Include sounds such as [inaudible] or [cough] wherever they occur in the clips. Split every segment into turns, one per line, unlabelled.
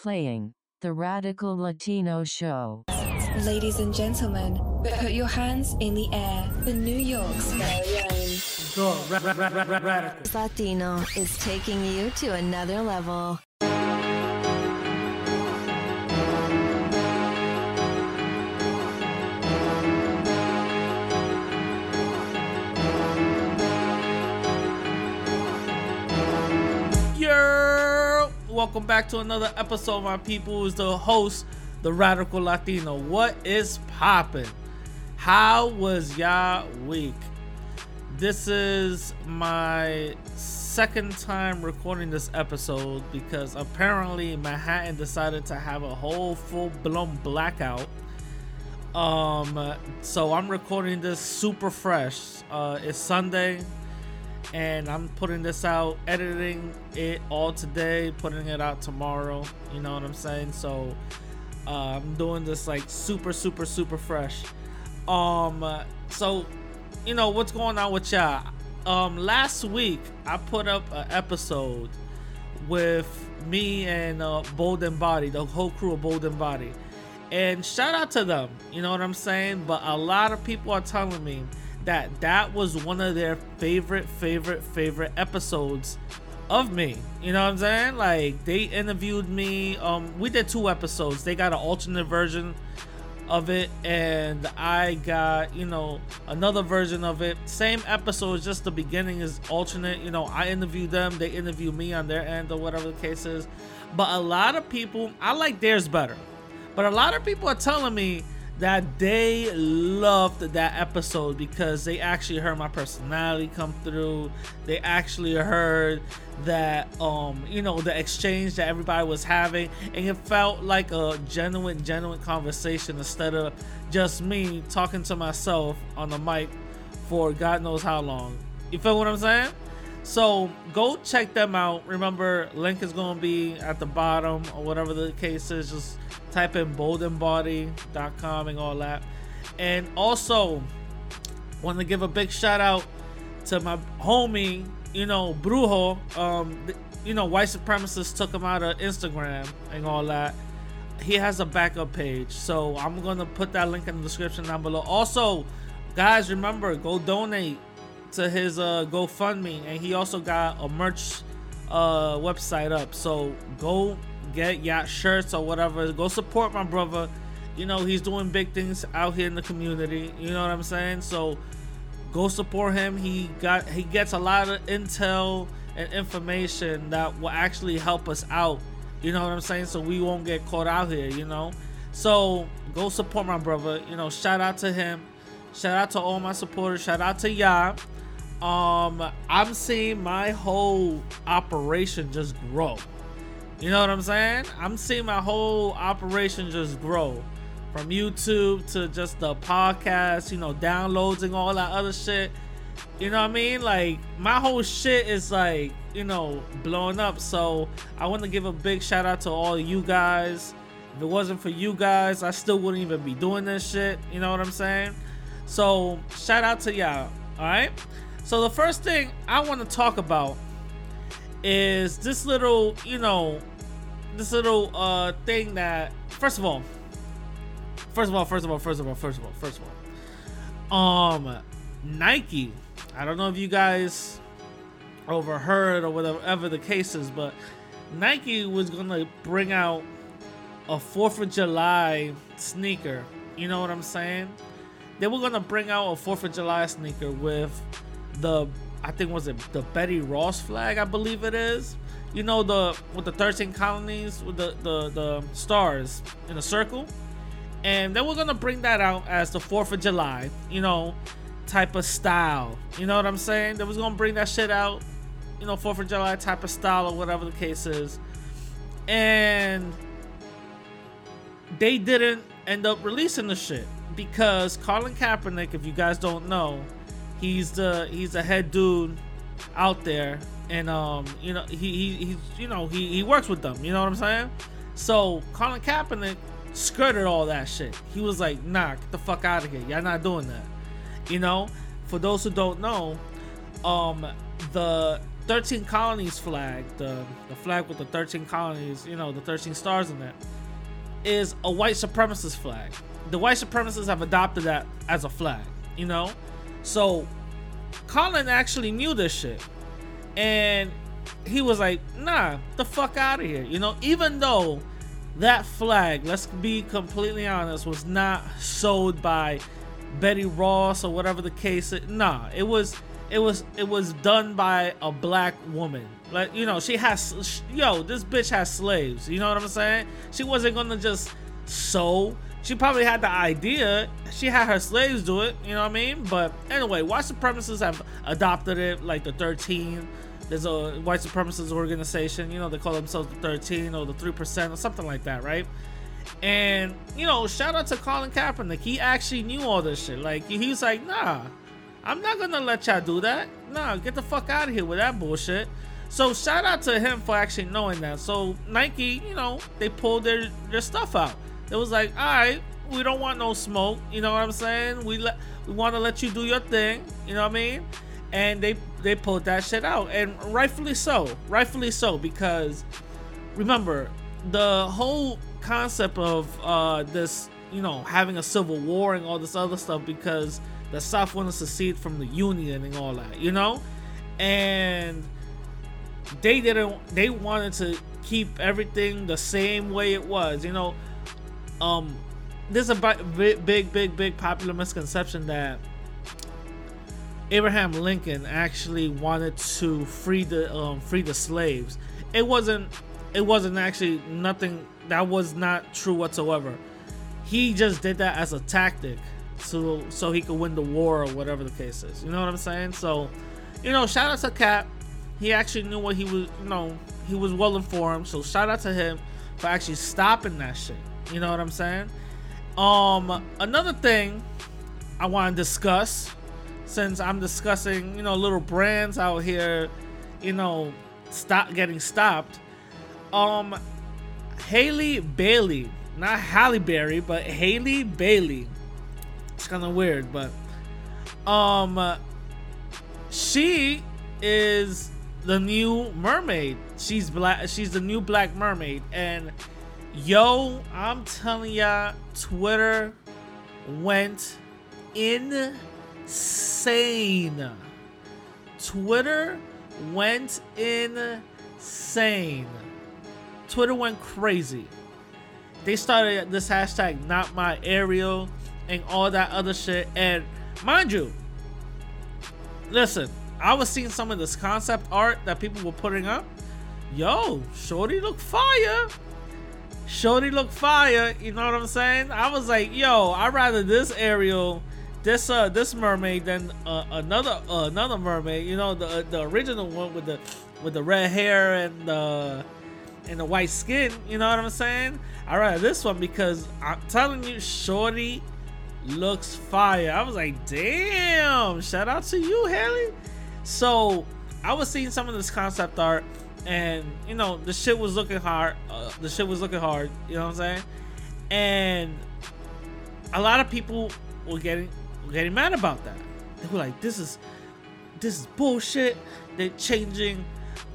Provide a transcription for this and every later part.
Playing the Radical Latino Show.
Ladies and gentlemen, put your hands in the air for New York's very own.
The ra- ra- ra- ra- radical.
Latino is taking you to another level.
Welcome back to another episode, my people. Is the host, the Radical Latino. What is poppin'? How was y'all week? This is my second time recording this episode because apparently Manhattan decided to have a whole full blown blackout. Um, so I'm recording this super fresh. Uh, it's Sunday, and I'm putting this out, editing it all today, putting it out tomorrow. You know what I'm saying? So uh, I'm doing this like super, super, super fresh. Um, so you know what's going on with y'all? Um, last week I put up an episode with me and uh, Bold and Bawdy, the whole crew of Bold and Bawdy. And shout out to them, you know what I'm saying? But a lot of people are telling me that that was one of their favorite, favorite, favorite episodes of me. You know what I'm saying? Like they interviewed me. Um, we did two episodes. They got an alternate version of it, and I got you know another version of it. Same episode, just the beginning is alternate. You know, I interviewed them, they interview me on their end, or whatever the case is. But a lot of people, I like theirs better. But a lot of people are telling me that they loved that episode because they actually heard my personality come through. They actually heard that um you know the exchange that everybody was having and it felt like a genuine genuine conversation instead of just me talking to myself on the mic for God knows how long. You feel what I'm saying? So go check them out. Remember, link is gonna be at the bottom or whatever the case is. Just type in boldandbawdy.com and all that. And also want to give a big shout out to my homie, you know, Brujo. Um, you know, white supremacists took him out of Instagram and all that. He has a backup page, so I'm gonna put that link in the description down below. Also, guys, remember go donate to his uh GoFundMe, and he also got a merch uh website up. So go get yacht shirts or whatever. Go support my brother. You know he's doing big things out here in the community. You know what I'm saying? So go support him. He got he gets a lot of intel and information that will actually help us out. You know what I'm saying? So we won't get caught out here. You know. So go support my brother. You know, shout out to him. Shout out to all my supporters. Shout out to y'all. Um, I'm seeing my whole operation just grow. You know what I'm saying? I'm seeing my whole operation just grow. From YouTube to just the podcast, you know, downloads and all that other shit. You know what I mean? Like my whole shit is like, you know, blowing up. So I want to give a big shout out to all you guys. If it wasn't for you guys, I still wouldn't even be doing this shit. You know what I'm saying? So shout out to y'all. All right. So the first thing I want to talk about is this little, you know, this little uh thing that first of all, first of all, first of all, first of all, first of all, first of all, um, Nike. I don't know if you guys overheard or whatever the case is, but Nike was gonna bring out a Fourth of July sneaker. You know what I'm saying? They were gonna bring out a Fourth of July sneaker with the I think was it the Betty Ross flag, I believe it is. You know the with the 13 colonies with the the, the stars in a circle. And they were gonna bring that out as the 4th of July, you know, type of style. You know what I'm saying? They was gonna bring that shit out, you know, 4th of July type of style or whatever the case is. And they didn't end up releasing the shit because Colin Kaepernick, if you guys don't know, he's the he's the head dude out there, and um, you know he, he he's you know he he works with them. You know what I'm saying? So Colin Kaepernick skirted all that shit. He was like, "Nah, get the fuck out of here. Y'all not doing that." You know. For those who don't know, um, the 13 colonies flag, the the flag with the 13 colonies, you know, the 13 stars in it, is a white supremacist flag. The white supremacists have adopted that as a flag, you know? So Colin actually knew this shit. And he was like, nah, the fuck out of here. You know, even though that flag, let's be completely honest, was not sold by Betty Ross or whatever the case is. Nah, it was it was it was done by a black woman. Like, you know, she has yo, this bitch has slaves. You know what I'm saying? She wasn't gonna just sew. She probably had the idea. She had her slaves do it, you know what I mean? But anyway, white supremacists have adopted it, like the 13 there's a white supremacist organization, you know, they call themselves the 13 or the 3% or something like that, right? And, you know, shout out to Colin Kaepernick. He actually knew all this shit. Like, he was like, nah, I'm not gonna let y'all do that. Nah, get the fuck out of here with that bullshit. So shout out to him for actually knowing that. So Nike, you know, they pulled their, their stuff out. It was like, all right, we don't want no smoke. You know what I'm saying? We let we want to let you do your thing. You know what I mean? and they they pulled that shit out and rightfully so rightfully so because remember the whole concept of uh this you know having a civil war and all this other stuff because the south wanted to secede from the union and all that you know and they didn't they wanted to keep everything the same way it was you know um there's a big big big big popular misconception that Abraham Lincoln actually wanted to free the um, free the slaves. It wasn't it wasn't actually nothing that was not true whatsoever. He just did that as a tactic so so he could win the war or whatever the case is. You know what I'm saying? So, you know, shout out to Cap. He actually knew what he was, you know, he was well informed. So shout out to him for actually stopping that shit. You know what I'm saying? Um another thing I want to discuss since I'm discussing, you know, little brands out here, you know, stop getting stopped. Um, Halle Bailey, not Halle Berry, but Halle Bailey. It's kind of weird, but um, she is the new mermaid. She's black. She's the new black mermaid, and yo, I'm telling y'all, Twitter went insane. Twitter went insane. Twitter went crazy. They started this hashtag not my Ariel and all that other shit. And mind you, listen, I was seeing some of this concept art that people were putting up. Yo, Shorty look fire. Shorty look fire. You know what I'm saying? I was like, yo, I'd rather this Ariel this uh this mermaid than uh, another uh, another mermaid. You know the the original one with the with the red hair and the and the white skin. You know what I'm saying? I rather this one because I'm telling you, Shorty looks fire. I was like, damn! Shout out to you, Halle. So I was seeing some of this concept art, and you know the shit was looking hard. Uh, the shit was looking hard. You know what I'm saying? And a lot of people were getting getting mad about that. They were like, "This is this is bullshit. They're changing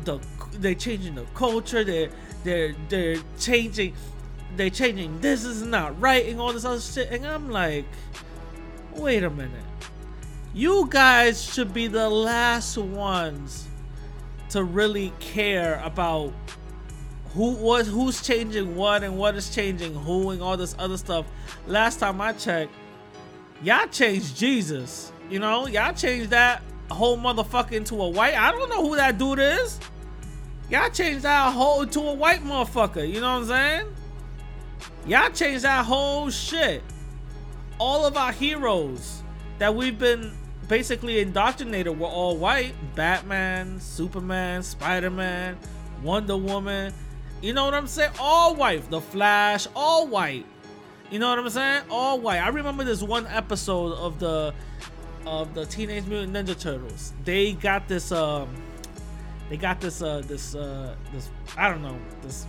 the they're changing the culture. They're they're they're changing they're changing. This is not right and all this other shit." And I'm like, "Wait a minute. You guys should be the last ones to really care about who was who's changing what and what is changing who and all this other stuff. Last time I checked, y'all changed Jesus. You know, y'all changed that whole motherfucker into a white. I don't know who that dude is. Y'all changed that whole to a white motherfucker. You know what I'm saying? Y'all changed that whole shit. All of our heroes that we've been basically indoctrinated were all white. Batman, Superman, Spider-Man, Wonder Woman. You know what I'm saying? All white. The Flash, all white. You know what I'm saying? All white. I remember this one episode of the of the Teenage Mutant Ninja Turtles. They got this um they got this uh this uh this I don't know, this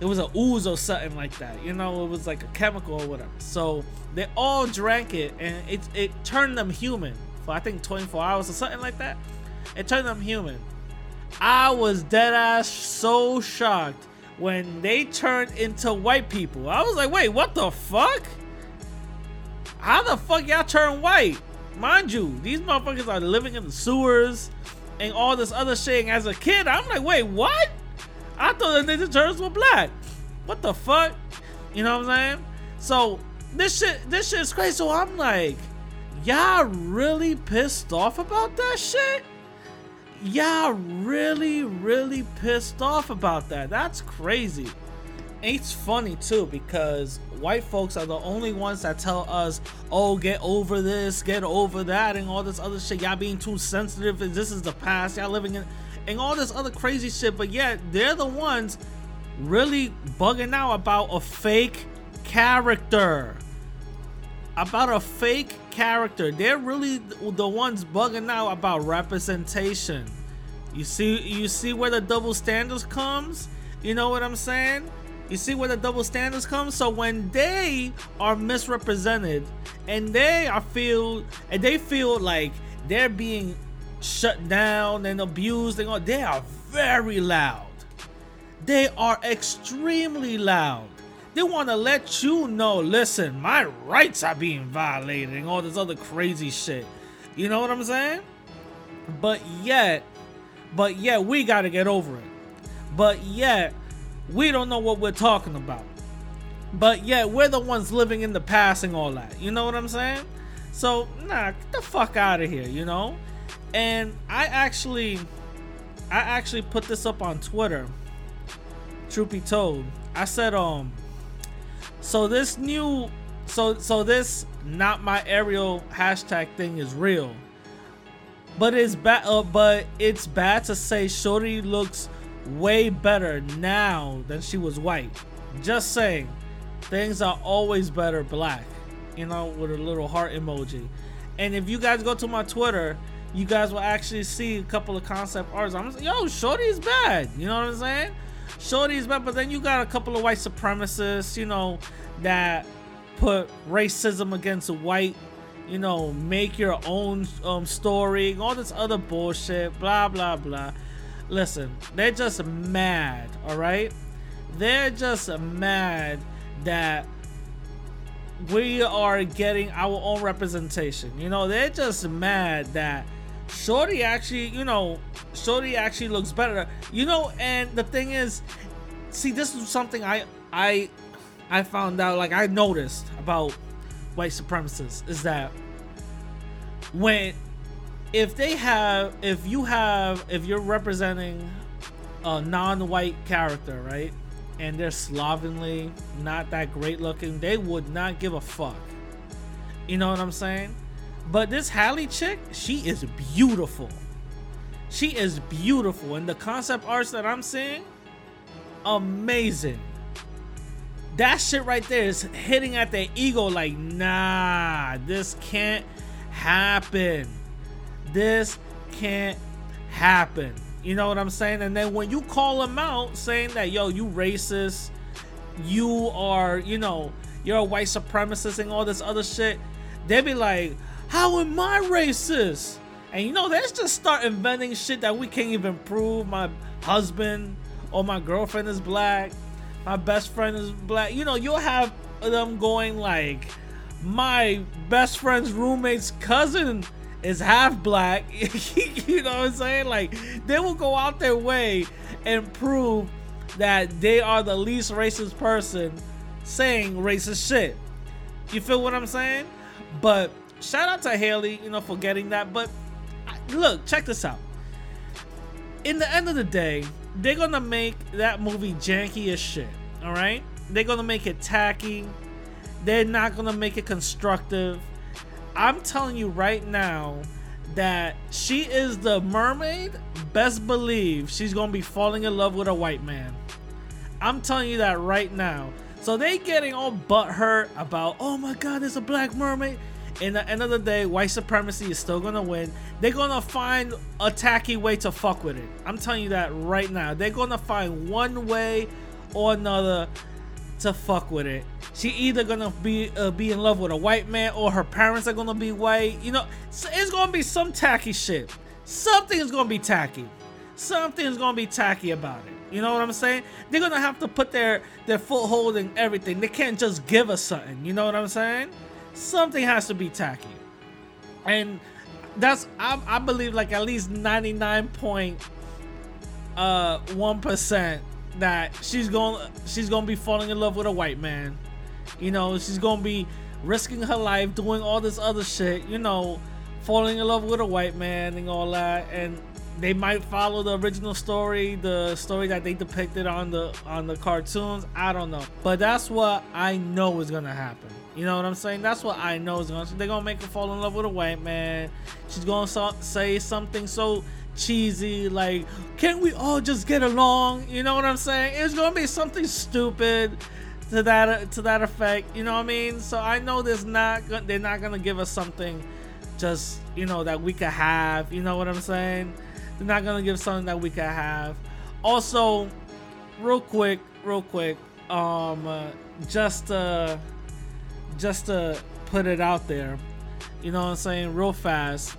it was a ooze or something like that. You know, it was like a chemical or whatever. So they all drank it and it it turned them human for I think 24 hours or something like that. It turned them human. I was dead ass so shocked when they turned into white people. I was like, wait, what the fuck? How the fuck y'all turn white? Mind you, these motherfuckers are living in the sewers and all this other shit. And as a kid, I'm like, wait, what? I thought the Ninja Turtles were black. What the fuck? You know what I'm saying? So this shit, this shit is crazy. So I'm like, y'all really pissed off about that shit? Y'all really, really pissed off about that. That's crazy. It's funny too because white folks are the only ones that tell us, "Oh, get over this, get over that, and all this other shit." Y'all being too sensitive, this is the past. Y'all living in, and all this other crazy shit. But yet they're the ones really bugging out about a fake character. About a fake character. They're really the ones bugging out about representation. You see, you see where the double standards comes. You know what I'm saying? You see where the double standards come? So when they are misrepresented and they are feel and they feel like they're being shut down and abused and all, they are very loud. They are extremely loud. They want to let you know, listen, my rights are being violated and all this other crazy shit. You know what I'm saying? But yet, but yet we got to get over it. But yet we don't know what we're talking about. But yet we're the ones living in the past and all that. You know what I'm saying? So nah, get the fuck out of here, you know? And I actually I actually put this up on Twitter. Be told. I said um so this new so so this not my Ariel hashtag thing is real. But it's bad uh, but it's bad to say Shorty looks way better now than she was white. Just saying, things are always better black, you know, with a little heart emoji. And if you guys go to my Twitter, you guys will actually see a couple of concept arts. I'm like, yo, Shorty's bad. You know what I'm saying? Shorty's bad, but then you got a couple of white supremacists, you know, that put racism against white, you know, make your own um, story, all this other bullshit, blah blah blah. Listen, they're just mad, all right? They're just mad that we are getting our own representation. You know, they're just mad that Shorty actually, you know, Shorty actually looks better. You know, and the thing is, see, this is something I I I found out, like I noticed about white supremacists is that when if they have if you have if you're representing a non-white character right and they're slovenly not that great looking they would not give a fuck you know what i'm saying but this Halle chick she is beautiful she is beautiful and the concept arts that i'm seeing amazing that shit right there is hitting at their ego like nah this can't happen this can't happen. You know what I'm saying? And then when you call them out saying that, yo, you racist, you are, you know, you're a white supremacist and all this other shit, they be like, how am I racist? And you know, let's just start inventing shit that we can't even prove. My husband or my girlfriend is black. My best friend is black. You know, you'll have them going like, my best friend's roommate's cousin is half black. [laughs] you know what I'm saying? Like they will go out their way and prove that they are the least racist person saying racist shit. You feel what I'm saying? But shout out to Halle, you know, for getting that. But look, check this out. In the end of the day, they're gonna make that movie janky as shit. All right? They're gonna make it tacky. They're not gonna make it constructive I'm telling you right now that she is the mermaid. Best believe she's gonna be falling in love with a white man. I'm telling you that right now. So they getting all butthurt about, oh my god, there's a black mermaid. In the end of the day, white supremacy is still gonna win. They're gonna find a tacky way to fuck with it. I'm telling you that right now. They're gonna find one way or another to fuck with it she either gonna be uh, be in love with a white man or her parents are gonna be white. You know, it's gonna be some tacky shit. Something is gonna be tacky. something's gonna be tacky about it. You know what I'm saying? They're gonna have to put their their foothold in everything. They can't just give us something. You know what I'm saying? Something has to be tacky, and that's I, I believe like at least 99 point uh one percent that she's going she's gonna be falling in love with a white man. You know, she's gonna be risking her life doing all this other shit. You know, falling in love with a white man and all that, and they might follow the original story, the story that they depicted on the on the cartoons. I don't know, but that's what I know is gonna happen. You know what I'm saying? That's what I know is gonna. They're gonna make her fall in love with a white man. She's gonna so, say something so cheesy like, "Can't we all just get along?" You know what I'm saying? It's gonna be something stupid to that to that effect. You know what I mean? So I know there's not they're not gonna give us something just you know that we could have. You know what I'm saying? They're not gonna give something that we could have. Also, real quick, real quick, um, just uh, just to put it out there, you know what I'm saying, real fast.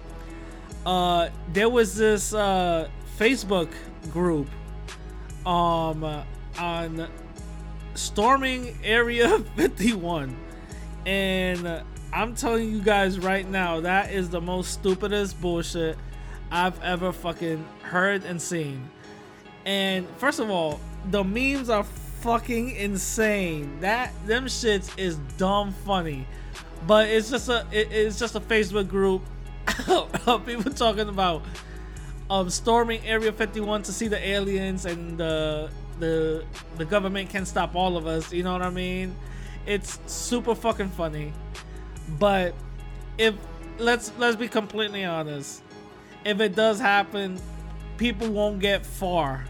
Uh, there was this uh Facebook group, um, on storming Area [laughs] 51, and I'm telling you guys right now, that is the most stupidest bullshit I've ever fucking heard and seen. And first of all, the memes are fucking insane. That them shits is dumb funny. But it's just a it, it's just a Facebook group [laughs] of people talking about um storming Area 51 to see the aliens and the the the government can stop all of us, you know what I mean? It's super fucking funny. But if let's let's be completely honest if it does happen, people won't get far.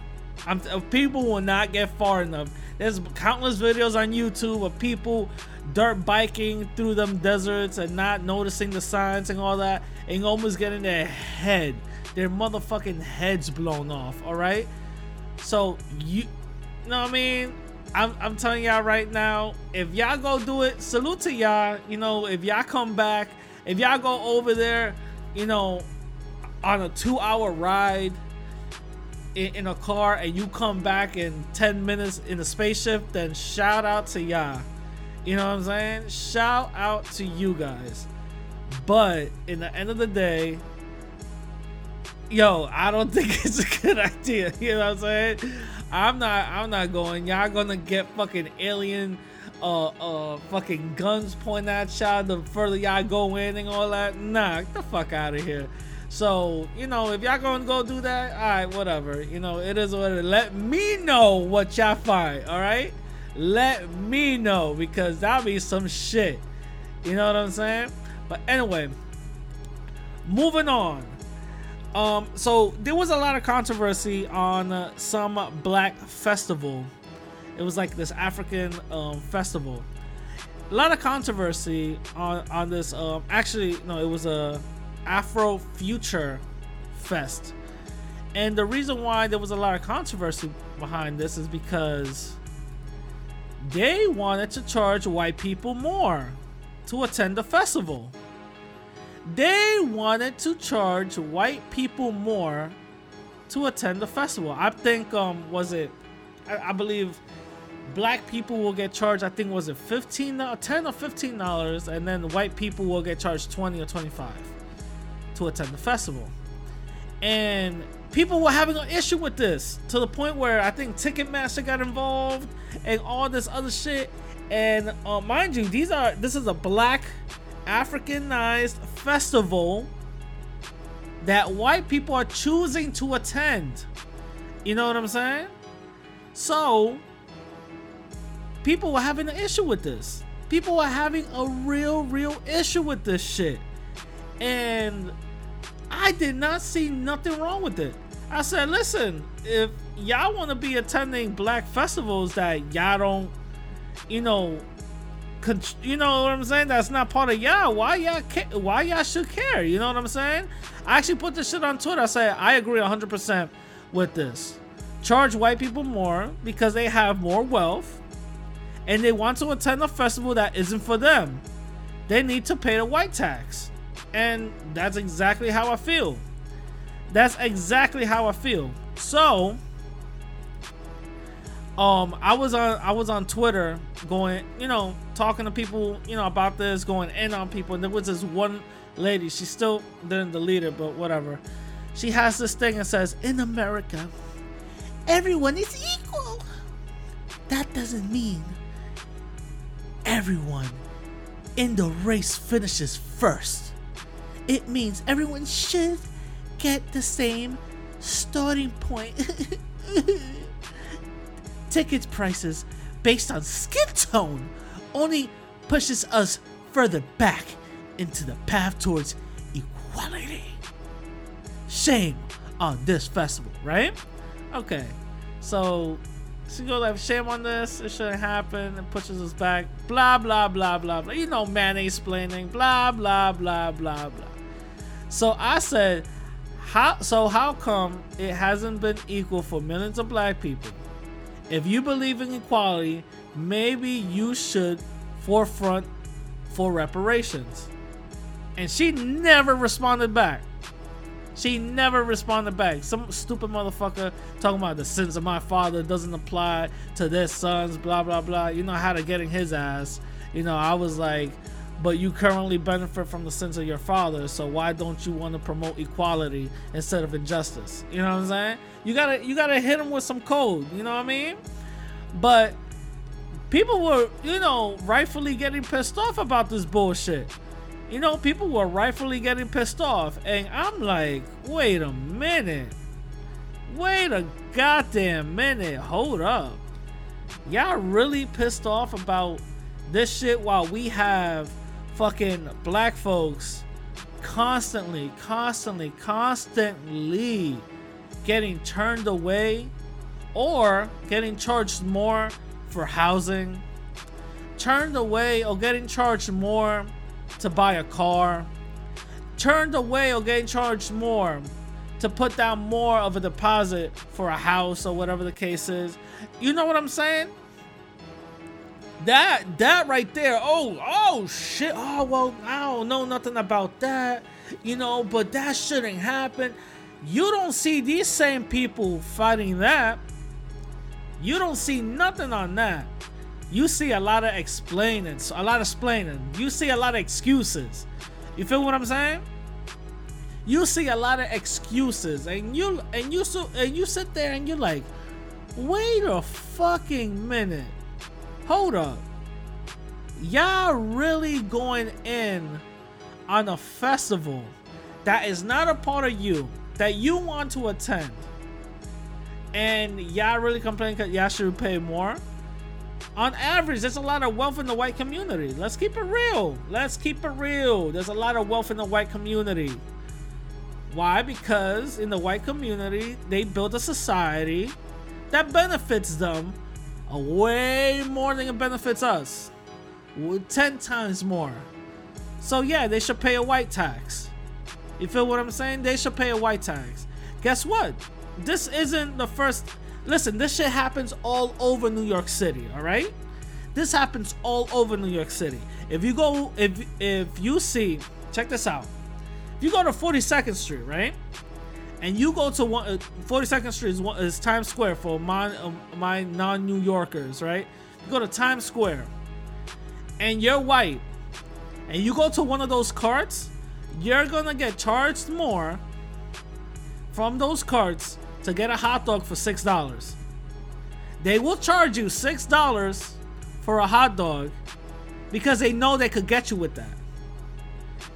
I'm, people will not get far enough. There's countless videos on YouTube of people dirt biking through them deserts and not noticing the signs and all that, and almost getting their head, their motherfucking heads blown off. All right, so you, you know what I mean? I'm, I'm telling y'all right now, if y'all go do it, salute to y'all. You know, if y'all come back, if y'all go over there, you know, on a two hour ride in, in, a car and you come back in 10 minutes in a spaceship, then shout out to y'all. You know what I'm saying? Shout out to you guys. But in the end of the day, yo, I don't [laughs] think it's a good idea. You know what I'm saying? I'm not I'm not going. Y'all gonna get fucking alien uh uh fucking guns pointed at y'all the further y'all go in and all that. Nah, get the fuck out of here. So, you know, if y'all gonna go do that, all right, whatever. You know, it is what it is. Let me know what y'all find, all right? Let me know because that'll be some shit. You know what I'm saying? But anyway, moving on. Um, so there was a lot of controversy on uh, some black festival. It was like this African um, festival. A lot of controversy on on this. Um, actually, no, it was a Afro Future Fest. And the reason why there was a lot of controversy behind this is because they wanted to charge white people more to attend the festival. They wanted to charge white people more to attend the festival. I think um was it I, I believe black people will get charged I think was it 15 10 or 15 dollars and then white people will get charged 20 or 25 to attend the festival. And people were having an issue with this to the point where I think Ticketmaster got involved and all this other shit. And uh, mind you, these are this is a black Africanized festival that white people are choosing to attend. You know what I'm saying? So people were having an issue with this. People were having a real, real issue with this shit. And I did not see nothing wrong with it. I said, listen, if y'all want to be attending black festivals that y'all don't, you know, con- you know what I'm saying? That's not part of y'all. Why y'all ca- Why y'all should care? You know what I'm saying? I actually put this shit on Twitter. I said I agree 100% with this. Charge white people more because they have more wealth, and they want to attend a festival that isn't for them. They need to pay the white tax. And that's exactly how I feel. That's exactly how I feel. So, um, I was on I was on Twitter going, you know, talking to people, you know, about this, going in on people, and there was this one lady. She still didn't delete it, but whatever. She has this thing and says, "In America, everyone is equal." That doesn't mean everyone in the race finishes first. It means everyone should get the same starting point. [laughs] Ticket prices based on skin tone only pushes us further back into the path towards equality. Shame on this festival, right? Okay, so she goes like, shame on this, it shouldn't happen, and pushes us back, blah blah blah blah blah. You know, man explaining, blah blah blah blah blah. So I said, how so how come it hasn't been equal for millions of black people? If you believe in equality, maybe you should forefront for reparations. And she never responded back. She never responded back. Some stupid motherfucker talking about the sins of my father doesn't apply to their sons, blah blah blah. You know how to get in his ass. You know, I was like, but you currently benefit from the sins of your father, so why don't you want to promote equality instead of injustice? You know what I'm saying? You gotta you gotta hit him with some code, you know what I mean? But people were, you know, rightfully getting pissed off about this bullshit you know, people were rightfully getting pissed off. And I'm like, wait a minute. Wait a goddamn minute. Hold up. Y'all really pissed off about this shit while we have fucking black folks constantly, constantly, constantly getting turned away or getting charged more for housing, turned away or getting charged more to buy a car, turned away or getting charged more to put down more of a deposit for a house or whatever the case is. You know what I'm saying? That that right there. Oh, oh shit. Oh, well, I don't know nothing about that. You know, but that shouldn't happen. You don't see these same people fighting that. You don't see nothing on that you see a lot of explaining, a lot of explaining. You see a lot of excuses. You feel what I'm saying? You see a lot of excuses, and you and you so and you sit there and you're like, wait a fucking minute, hold up, y'all really going in on a festival that is not a part of you that you want to attend, and y'all really complain because y'all should pay more? on average, there's a lot of wealth in the white community. Let's keep it real. Let's keep it real. There's a lot of wealth in the white community. Why? Because in the white community, they built a society that benefits them way more than it benefits us. 10 times more. So, yeah, they should pay a white tax. You feel what I'm saying? They should pay a white tax. Guess what? This isn't the first Listen, this shit happens all over New York City, all right? This happens all over New York City. If you go, if if you see, check this out. If you go to 42nd Street, right? And you go to one, 42nd uh, Street is, one, is Times Square for my um, my non-New Yorkers, right? You go to Times Square, and you're white, and you go to one of those carts, you're gonna get charged more from those carts to get a hot dog for six dollars. They will charge you six dollars for a hot dog because they know they could get you with that.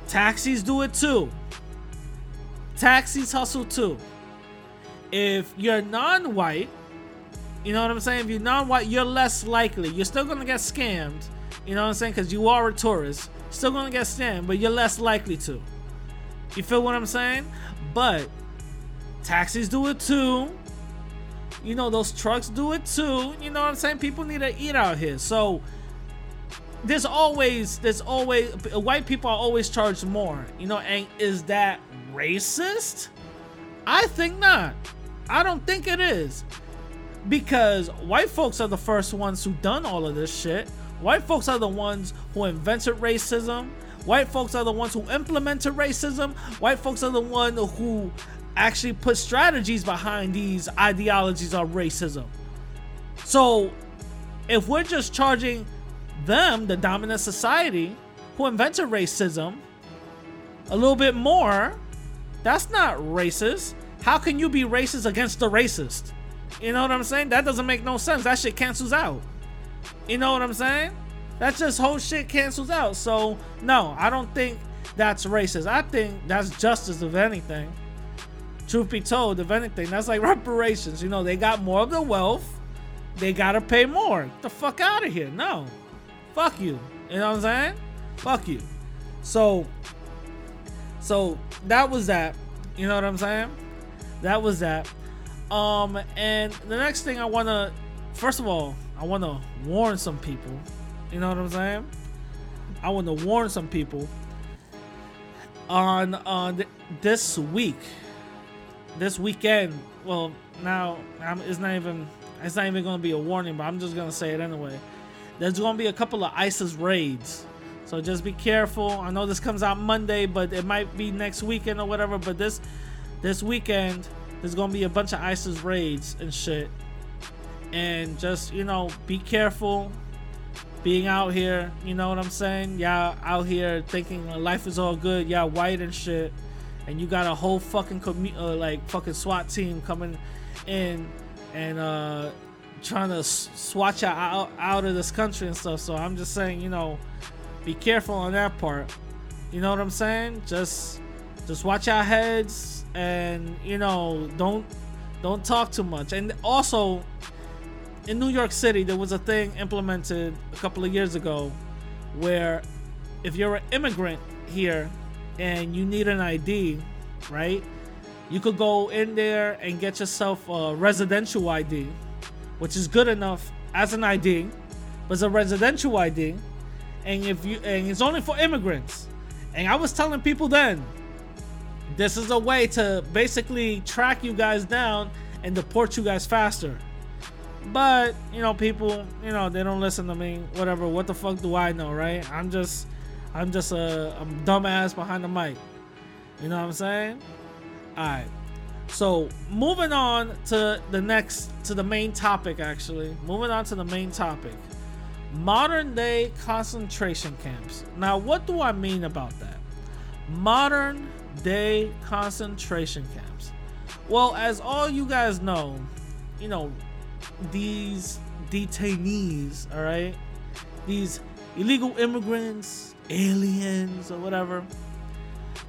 Taxis do it too. Taxis hustle too. If you're non-white, you know what I'm saying? If you're non-white, you're less likely. You're still gonna get scammed. You know what I'm saying? Because you are a tourist. Still gonna get scammed, but you're less likely to. You feel what I'm saying? But Taxis do it too. You know, those trucks do it too. You know what I'm saying? People need to eat out here. So there's always there's always white people are always charged more. You know, and is that racist? I think not. I don't think it is. Because white folks are the first ones who done all of this shit. White folks are the ones who invented racism. White folks are the ones who implemented racism. White folks are the one who actually put strategies behind these ideologies of racism. So if we're just charging them, the dominant society who invented racism, a little bit more, that's not racist. How can you be racist against the racist? You know what I'm saying? That doesn't make no sense. That shit cancels out. You know what I'm saying? That just whole shit cancels out. So, no, I don't think that's racist. I think that's justice, if anything. Truth be told, if anything, that's like [laughs] reparations. You know, they got more of the wealth. They gotta pay more. Get the fuck out of here. No. Fuck you. You know what I'm saying? Fuck you. So, so that was that. You know what I'm saying? That was that. Um, and the next thing I wanna, first of all, I wanna warn some people. You know what I'm saying? I wanna warn some people on on th- this week, this weekend. Well, now I'm, it's not even it's not even gonna be a warning, but I'm just gonna say it anyway. There's gonna be a couple of ICE raids, so just be careful. I know this comes out Monday, but it might be next weekend or whatever. But this this weekend, there's gonna be a bunch of ICE raids and shit. And just you know, be careful being out here. You know what I'm saying? Y'all out here thinking life is all good. Y'all white and shit, and you got a whole fucking commu- uh, like fucking SWAT team coming in and uh trying to swat you out out of this country and stuff. So I'm just saying, you know, be careful on that part. You know what I'm saying? Just just watch our heads and you know don't don't talk too much. And also in New York City there was a thing implemented a couple of years ago where if you're an immigrant here and you need an ID, right? You could go in there and get yourself a residential ID, which is good enough as an ID, but it's a residential ID, and if you and it's only for immigrants. And I was telling people then, this is a way to basically track you guys down and deport you guys faster. But you know, people, you know, they don't listen to me. Whatever. What the fuck do I know, right? I'm just, I'm just a, a dumbass behind the mic. You know what I'm saying? All right. So moving on to the next, to the main topic. Actually, moving on to the main topic: modern day concentration camps. Now, what do I mean about that? Modern day concentration camps. Well, as all you guys know, you know, these detainees, all right, these illegal immigrants, aliens, or whatever,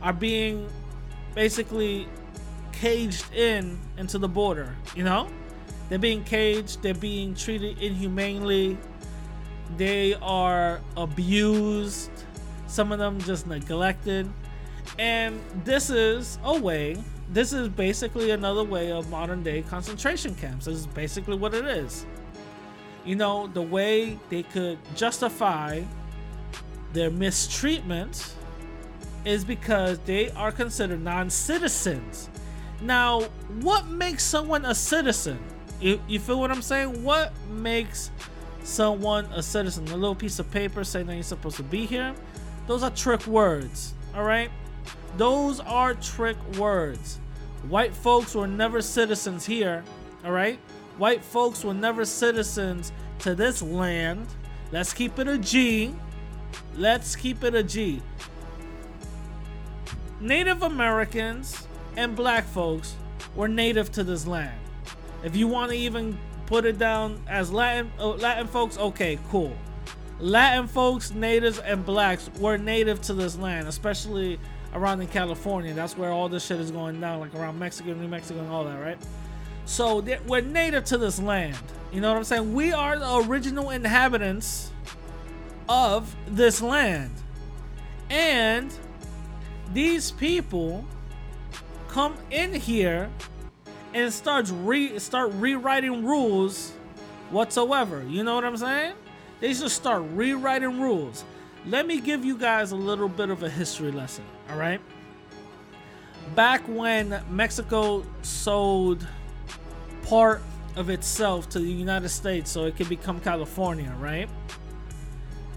are being basically caged in into the border. You know, they're being caged. They're being treated inhumanely. They are abused. Some of them just neglected. And this is a way. This is basically another way of modern day concentration camps. This is basically what it is. You know, the way they could justify their mistreatment is because they are considered non-citizens. Now, what makes someone a citizen? You, you feel what I'm saying? What makes someone a citizen? A little piece of paper saying that you're supposed to be here. Those are trick words. All right, those are trick words. White folks were never citizens here. All right, white folks were never citizens to this land. Let's keep it a G. Let's keep it a G. Native Americans and black folks were native to this land. If you want to even put it down as Latin uh, Latin folks, okay, cool. Latin folks, natives, and blacks were native to this land, especially around in California. That's where all this shit is going down, like around Mexico, New Mexico, and all that, right? So we're native to this land. You know what I'm saying? We are the original inhabitants of this land. And these people come in here and starts re start rewriting rules whatsoever. You know what I'm saying? They just start rewriting rules. Let me give you guys a little bit of a history lesson, all right? Back when Mexico sold part of itself to the United States so it could become California, right?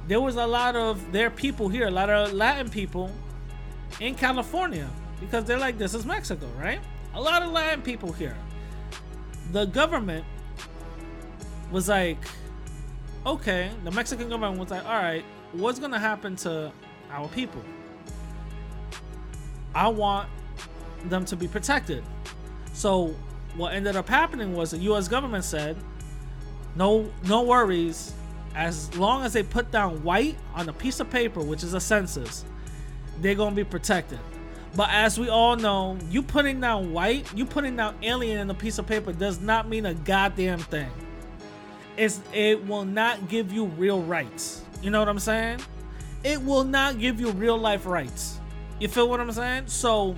There was a lot of their people here, a lot of Latin people in California because they're like, this is Mexico, right? A lot of Latin people here. The government was like, okay, the Mexican government was like, all right, what's gonna happen to our people? I want them to be protected. So what ended up happening was the US government said, no no worries, as long as they put down white on a piece of paper, which is a census, they're gonna be protected. But as we all know, you putting down white, you putting down alien in a piece of paper does not mean a goddamn thing. It's it will not give you real rights. You know what I'm saying? It will not give you real life rights. You feel what I'm saying? So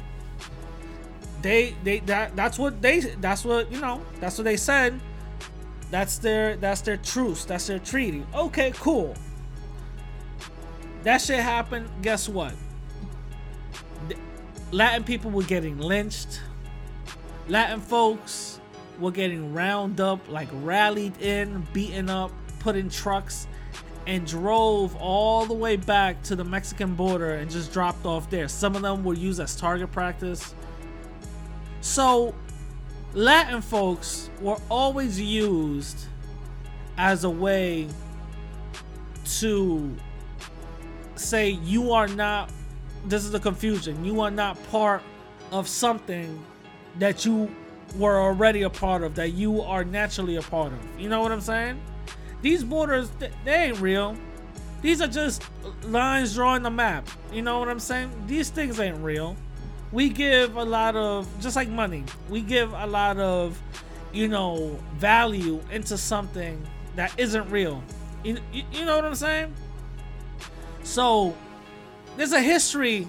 they they that that's what they that's what you know that's what they said. That's their that's their truce. That's their treaty. Okay, cool. That shit happened. Guess what? Latin people were getting lynched. Latin folks were getting round up, like rallied in, beaten up, put in trucks, and drove all the way back to the Mexican border and just dropped off there. Some of them were used as target practice. So, Latin folks were always used as a way to say you are not this is the confusion. You are not part of something that you were already a part of, that you are naturally a part of. You know what I'm saying? These borders, they ain't real. These are just lines drawing the map. You know what I'm saying? These things ain't real. We give a lot of, just like money, we give a lot of, you know, value into something that isn't real. You, you, know what I'm saying? So there's a history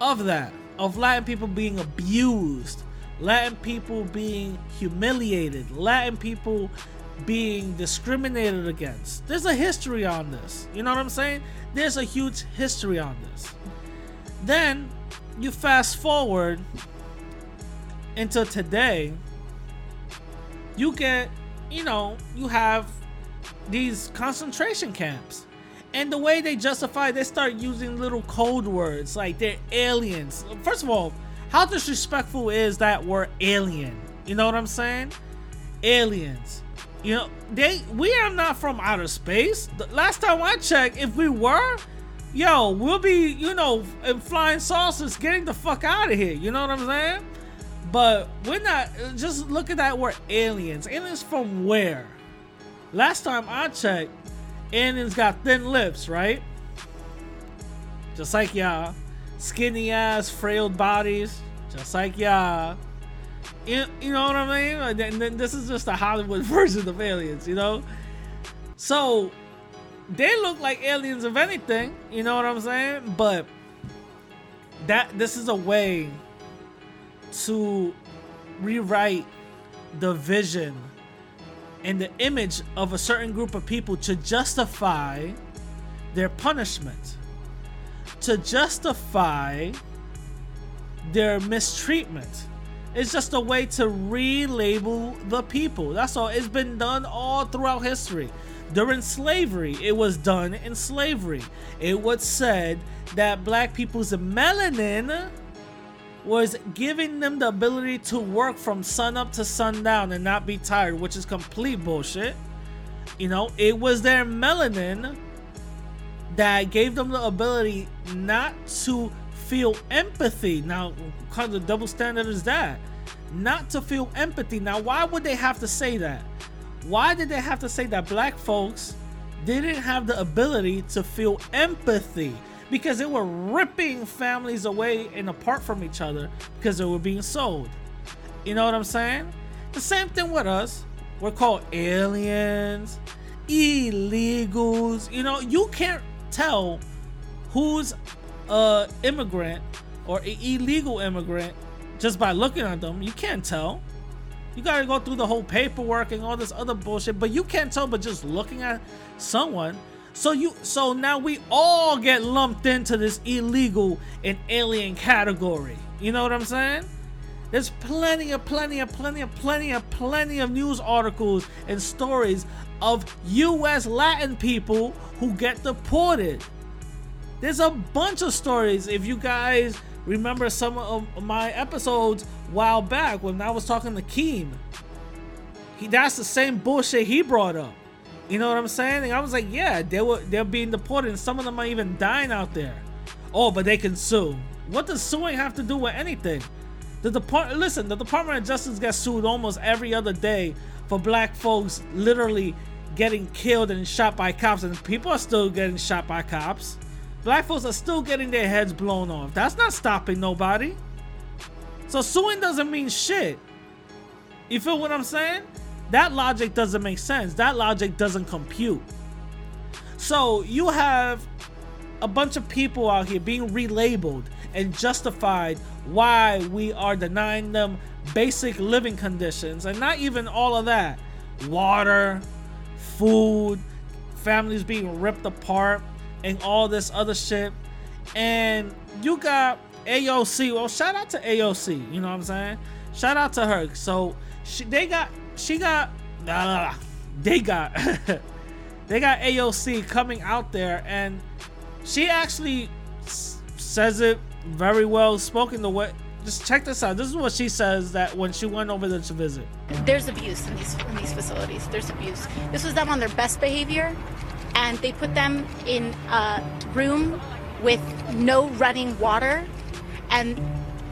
of that, of Latin people being abused, Latin people being humiliated, Latin people being discriminated against. There's a history on this. You know what I'm saying? There's a huge history on this. Then you fast forward until today, you get, you know, you have these concentration camps and the way they justify, they start using little code words like they're aliens. First of all, how disrespectful is that word alien? You know what I'm saying? Aliens. You know, they we are not from outer space. The last time I checked, if we were, yo, we'll be, you know, in flying saucers getting the fuck out of here. You know what I'm saying? But we're not just look at that word aliens. Aliens from where? Last time I checked, aliens got thin lips, right? Just like y'all. Skinny ass, frail bodies, just like y'all. You, you know what I mean? And then this is just a Hollywood [laughs] version of aliens, you know? So they look like aliens of anything, you know what I'm saying? But that this is a way to rewrite the vision and the image of a certain group of people to justify their punishment, to justify their mistreatment. It's just a way to relabel the people. That's all. It's been done all throughout history. During slavery, it was done in slavery. It was said that black people's melanin was giving them the ability to work from sun up to sundown and not be tired, which is complete bullshit. You know, it was their melanin that gave them the ability not to feel empathy. Now, kind of double standard is that? Not to feel empathy. Now, why would they have to say that? Why did they have to say that black folks didn't have the ability to feel empathy? Because they were ripping families away and apart from each other because they were being sold. You know what I'm saying? The same thing with us. We're called aliens, illegals. You know, you can't tell who's a immigrant or an illegal immigrant just by looking at them. You can't tell. You gotta go through the whole paperwork and all this other bullshit, but you can't tell by just looking at someone so you so now we all get lumped into this illegal and alien category. You know what I'm saying? There's plenty of plenty of plenty of plenty of plenty of news articles and stories of US Latin people who get deported. There's a bunch of stories if you guys remember some of my episodes while back when I was talking to Keem. He that's the same bullshit he brought up. You know what I'm saying? And I was like, yeah, they were they're being deported, and some of them are even dying out there. Oh, but they can sue. What does suing have to do with anything? The depart listen, the Department of Justice gets sued almost every other day for black folks literally getting killed and shot by cops, and people are still getting shot by cops. Black folks are still getting their heads blown off. That's not stopping nobody. So suing doesn't mean shit. You feel what I'm saying? That logic doesn't make sense. That logic doesn't compute. So you have a bunch of people out here being relabeled and justified why we are denying them basic living conditions and not even all of that. Water food families being ripped apart and all this other shit. And you got aoc well shout out to aoc you know what i'm saying? Shout out to her. So she, they got she got uh, they got [laughs] they got aoc coming out there and she actually s- says it very well spoken the way just check this out this is what she says that when she went over there to visit
there's abuse in these in these facilities. There's abuse. This was them on their best behavior, and they put them in a room with no running water, and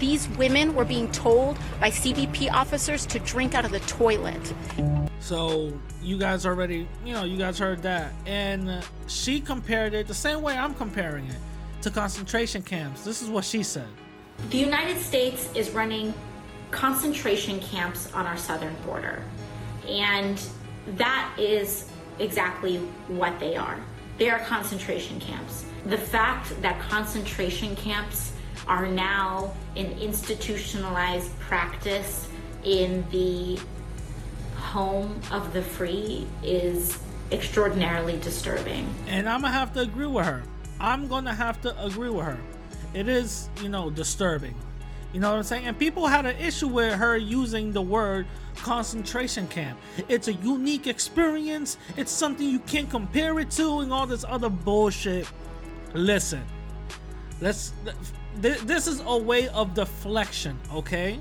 these women were being told by CBP officers to drink out of the toilet.
so you guys already you know you guys heard that and she compared it the same way i'm comparing it to concentration camps this is what she said
The United States is running concentration camps on our southern border. And that is exactly what they are. They are concentration camps. The fact that concentration camps are now an institutionalized practice in the home of the free is extraordinarily disturbing.
and i'm gonna have to agree with her. I'm gonna have to agree with her. It is you know disturbing. You know what i'm saying? And people had an issue with her using the word concentration camp. It's a unique experience. It's something you can't compare it to and all this other bullshit. Listen let's th- this is a way of deflection okay?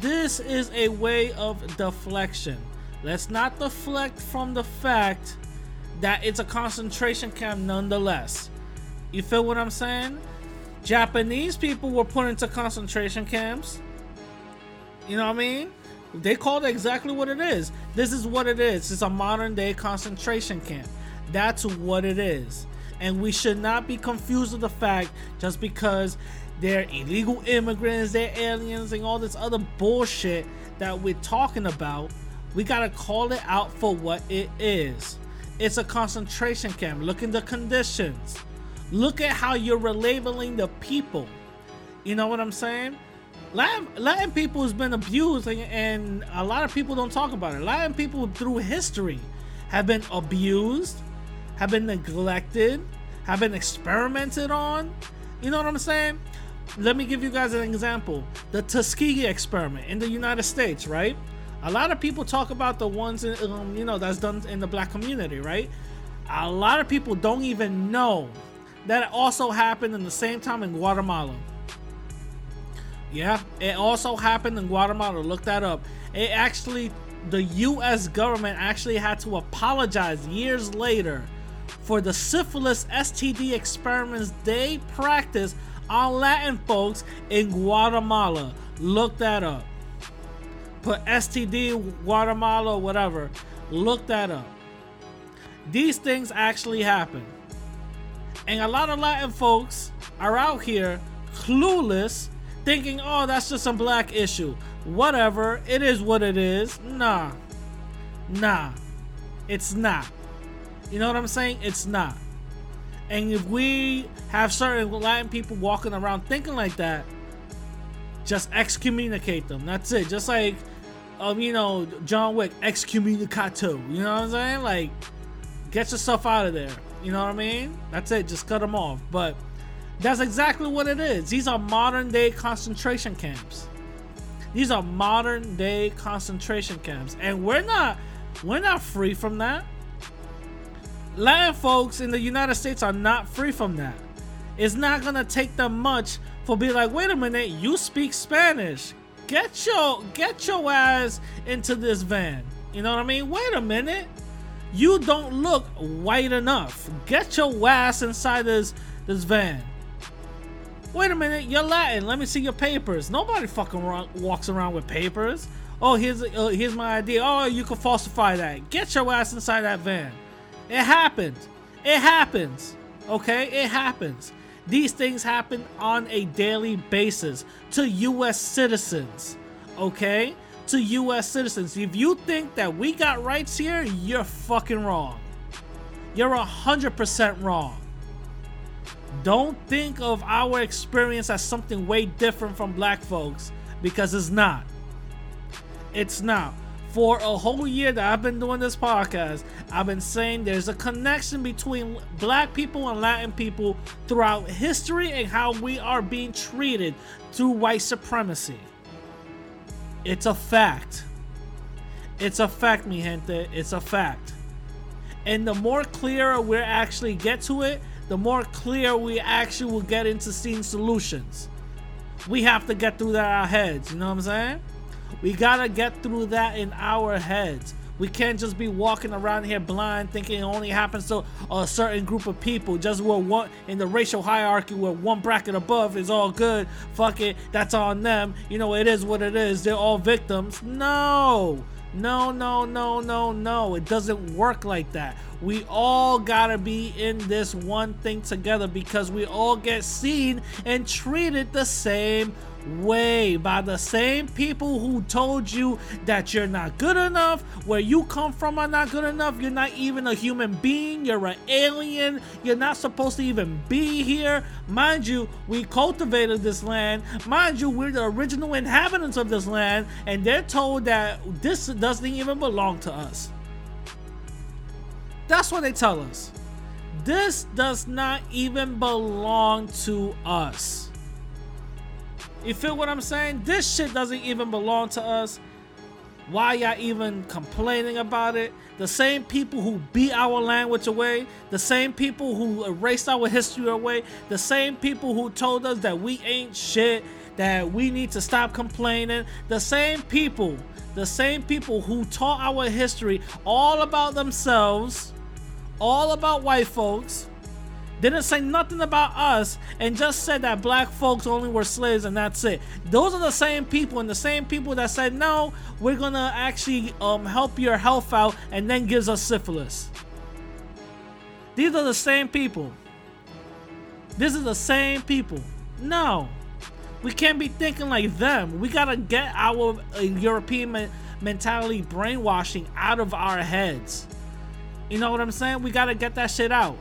This is a way of deflection. Let's not deflect from the fact that it's a concentration camp nonetheless. You feel what i'm saying? Japanese people were put into concentration camps. You know what i mean? They called it exactly what it is. This is what it is. It's a modern day concentration camp. That's what it is and we should not be confused with the fact just because they're illegal immigrants, they're aliens, and all this other bullshit that we're talking about. We gotta call it out for what it is. It's a concentration camp. Look at the conditions. Look at how you're relabeling the people. You know what I'm saying? Latin, Latin people has been abused, and, and a lot of people don't talk about it. Latin people through history have been abused, have been neglected, have been experimented on. You know what I'm saying? Let me give you guys an example. The Tuskegee experiment in the United States, right? A lot of people talk about the ones in, um, you know that's done in the black community, right? A lot of people don't even know that it also happened in the same time in Guatemala. Yeah, it also happened in Guatemala. Look that up. It actually, the U.S. government actually had to apologize years later for the syphilis STD experiments they practiced on Latin folks in Guatemala. Look that up. Put STD Guatemala, whatever. Look that up. These things actually happen. And a lot of Latin folks are out here clueless, thinking, oh, that's just a black issue. Whatever, it is what it is. Nah. Nah. It's not. You know what I'm saying? It's not. And if we have certain Latin people walking around thinking like that, just excommunicate them. That's it. Just like, um, you know, John Wick, excommunicato. You know what I'm saying? Like, get yourself out of there. You know what I mean? That's it. Just cut them off. But that's exactly what it is. These are modern day concentration camps. These are modern day concentration camps, and we're not we're not free from that. Latin folks in the United States are not free from that. It's not gonna take them much for be like, wait a minute, you speak Spanish. Get your get your ass into this van. You know what I mean? Wait a minute. You don't look white enough. Get your ass inside this this van. Wait a minute, you're Latin. Let me see your papers. Nobody fucking ro- walks around with papers. Oh, here's uh, here's my ID. Oh, you can falsify that. Get your ass inside that van. It happens. It happens. Okay, it happens. These things happen on a daily basis to U.S. citizens. Okay, to U.S. citizens. If you think that we got rights here, you're fucking wrong. You're a hundred percent wrong. Don't think of our experience as something way different from black folks because it's not. It's not. For a whole year that I've been doing this podcast, I've been saying there's a connection between black people and Latin people throughout history and how we are being treated through white supremacy. It's a fact. It's a fact, mi gente. It's a fact. And the more clearer we actually get to it, the more clear we actually will get into seeing solutions. We have to get through that our heads, you know what I'm saying? We gotta get through that in our heads. We can't just be walking around here blind thinking it only happens to a certain group of people. Just where one in the racial hierarchy where one bracket above is all good. Fuck it, that's on them. You know, it is what it is. They're all victims. No. No, no, no, no, no. It doesn't work like that. We all gotta be in this one thing together because we all get seen and treated the same way by the same people who told you that you're not good enough, where you come from are not good enough, you're not even a human being, you're an alien, you're not supposed to even be here. Mind you, we cultivated this land. Mind you, we're the original inhabitants of this land, and they're told that this doesn't even belong to us. That's what they tell us. This does not even belong to us. You feel what I'm saying? This shit doesn't even belong to us. Why y'all even complaining about it? The same people who beat our language away, the same people who erased our history away, the same people who told us that we ain't shit, that we need to stop complaining, the same people, the same people who taught our history all about themselves, all about white folks, didn't say nothing about us and just said that black folks only were slaves and that's it. Those are the same people and the same people that said no, we're gonna actually um, help your health out and then gives us syphilis. These are the same people. This is the same people. No, we can't be thinking like them. We gotta get our uh, European me- mentality brainwashing out of our heads. You know what I'm saying? We gotta get that shit out.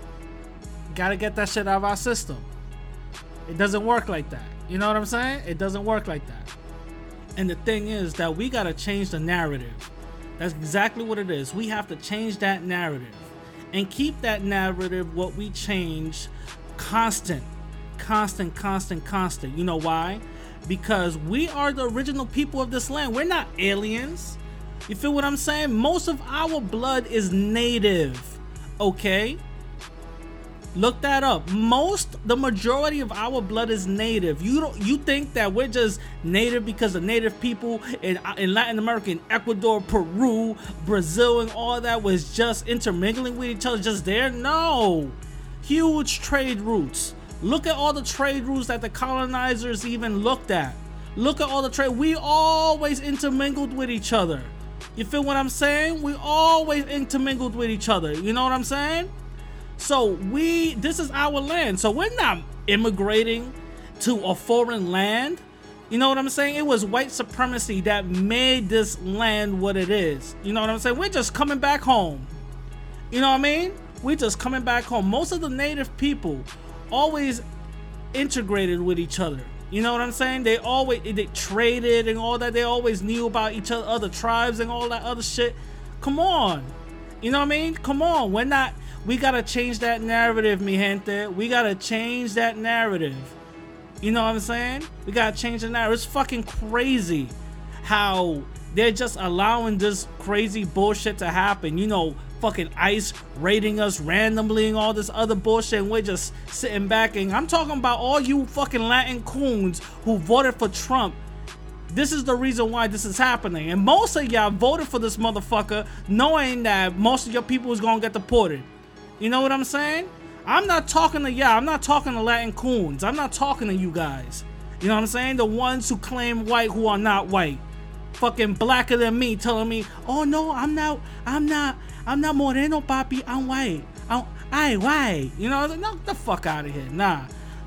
Gotta get that shit out of our system. It doesn't work like that. You know what I'm saying? It doesn't work like that. And the thing is that we gotta change the narrative. That's exactly what it is. We have to change that narrative and keep that narrative what we change constant, constant, constant, constant. You know why? Because we are the original people of this land. We're not aliens. You feel what I'm saying? Most of our blood is native. Okay? Look that up. Most, the majority of our blood is native. You don't, you think that we're just native because the native people in in Latin America, in Ecuador, Peru, Brazil, and all that was just intermingling with each other, just there? No, huge trade routes. Look at all the trade routes that the colonizers even looked at. Look at all the trade. We always intermingled with each other. You feel what I'm saying? We always intermingled with each other. You know what I'm saying? So we this is our land. So we're not immigrating to a foreign land. You know what I'm saying? It was white supremacy that made this land what it is. You know what I'm saying? We're just coming back home. You know what I mean? We're just coming back home. Most of the native people always integrated with each other. You know what I'm saying? They always they traded and all that. They always knew about each other, other tribes and all that other shit. Come on. You know what I mean? Come on. We're not we gotta change that narrative, mi gente. We gotta change that narrative. You know what I'm saying? We gotta change the narrative. It's fucking crazy how they're just allowing this crazy bullshit to happen. You know, fucking ICE raiding us randomly and all this other bullshit, and we're just sitting back. And I'm talking about all you fucking Latin coons who voted for Trump. This is the reason why this is happening. And most of y'all voted for this motherfucker knowing that most of your people is gonna get deported. You know what I'm saying? I'm not talking to y'all. I'm not talking to Latin coons. I'm not talking to you guys. You know what I'm saying? The ones who claim white who are not white. Fucking blacker than me telling me, oh no, I'm not, I'm not, I'm not moreno, papi, I'm white. I'm, I white. You know, no, the fuck out of here. Nah.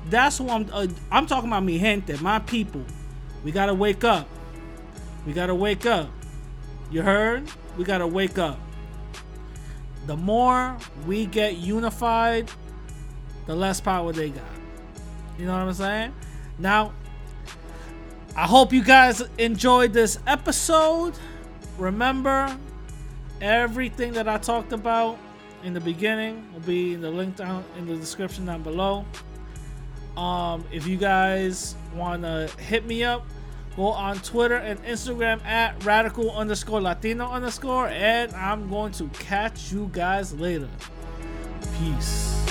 That's who I'm, uh, I'm talking about mi gente, my people. We gotta wake up. We gotta wake up. You heard? We gotta wake up. The more we get unified, the less power they got. You know what I'm saying? Now, I hope you guys enjoyed this episode. Remember, everything that I talked about in the beginning will be in the link down in the description down below. Um, if you guys want to hit me up, go on Twitter and Instagram at radical underscore Latino underscore, and I'm going to catch you guys later. Peace.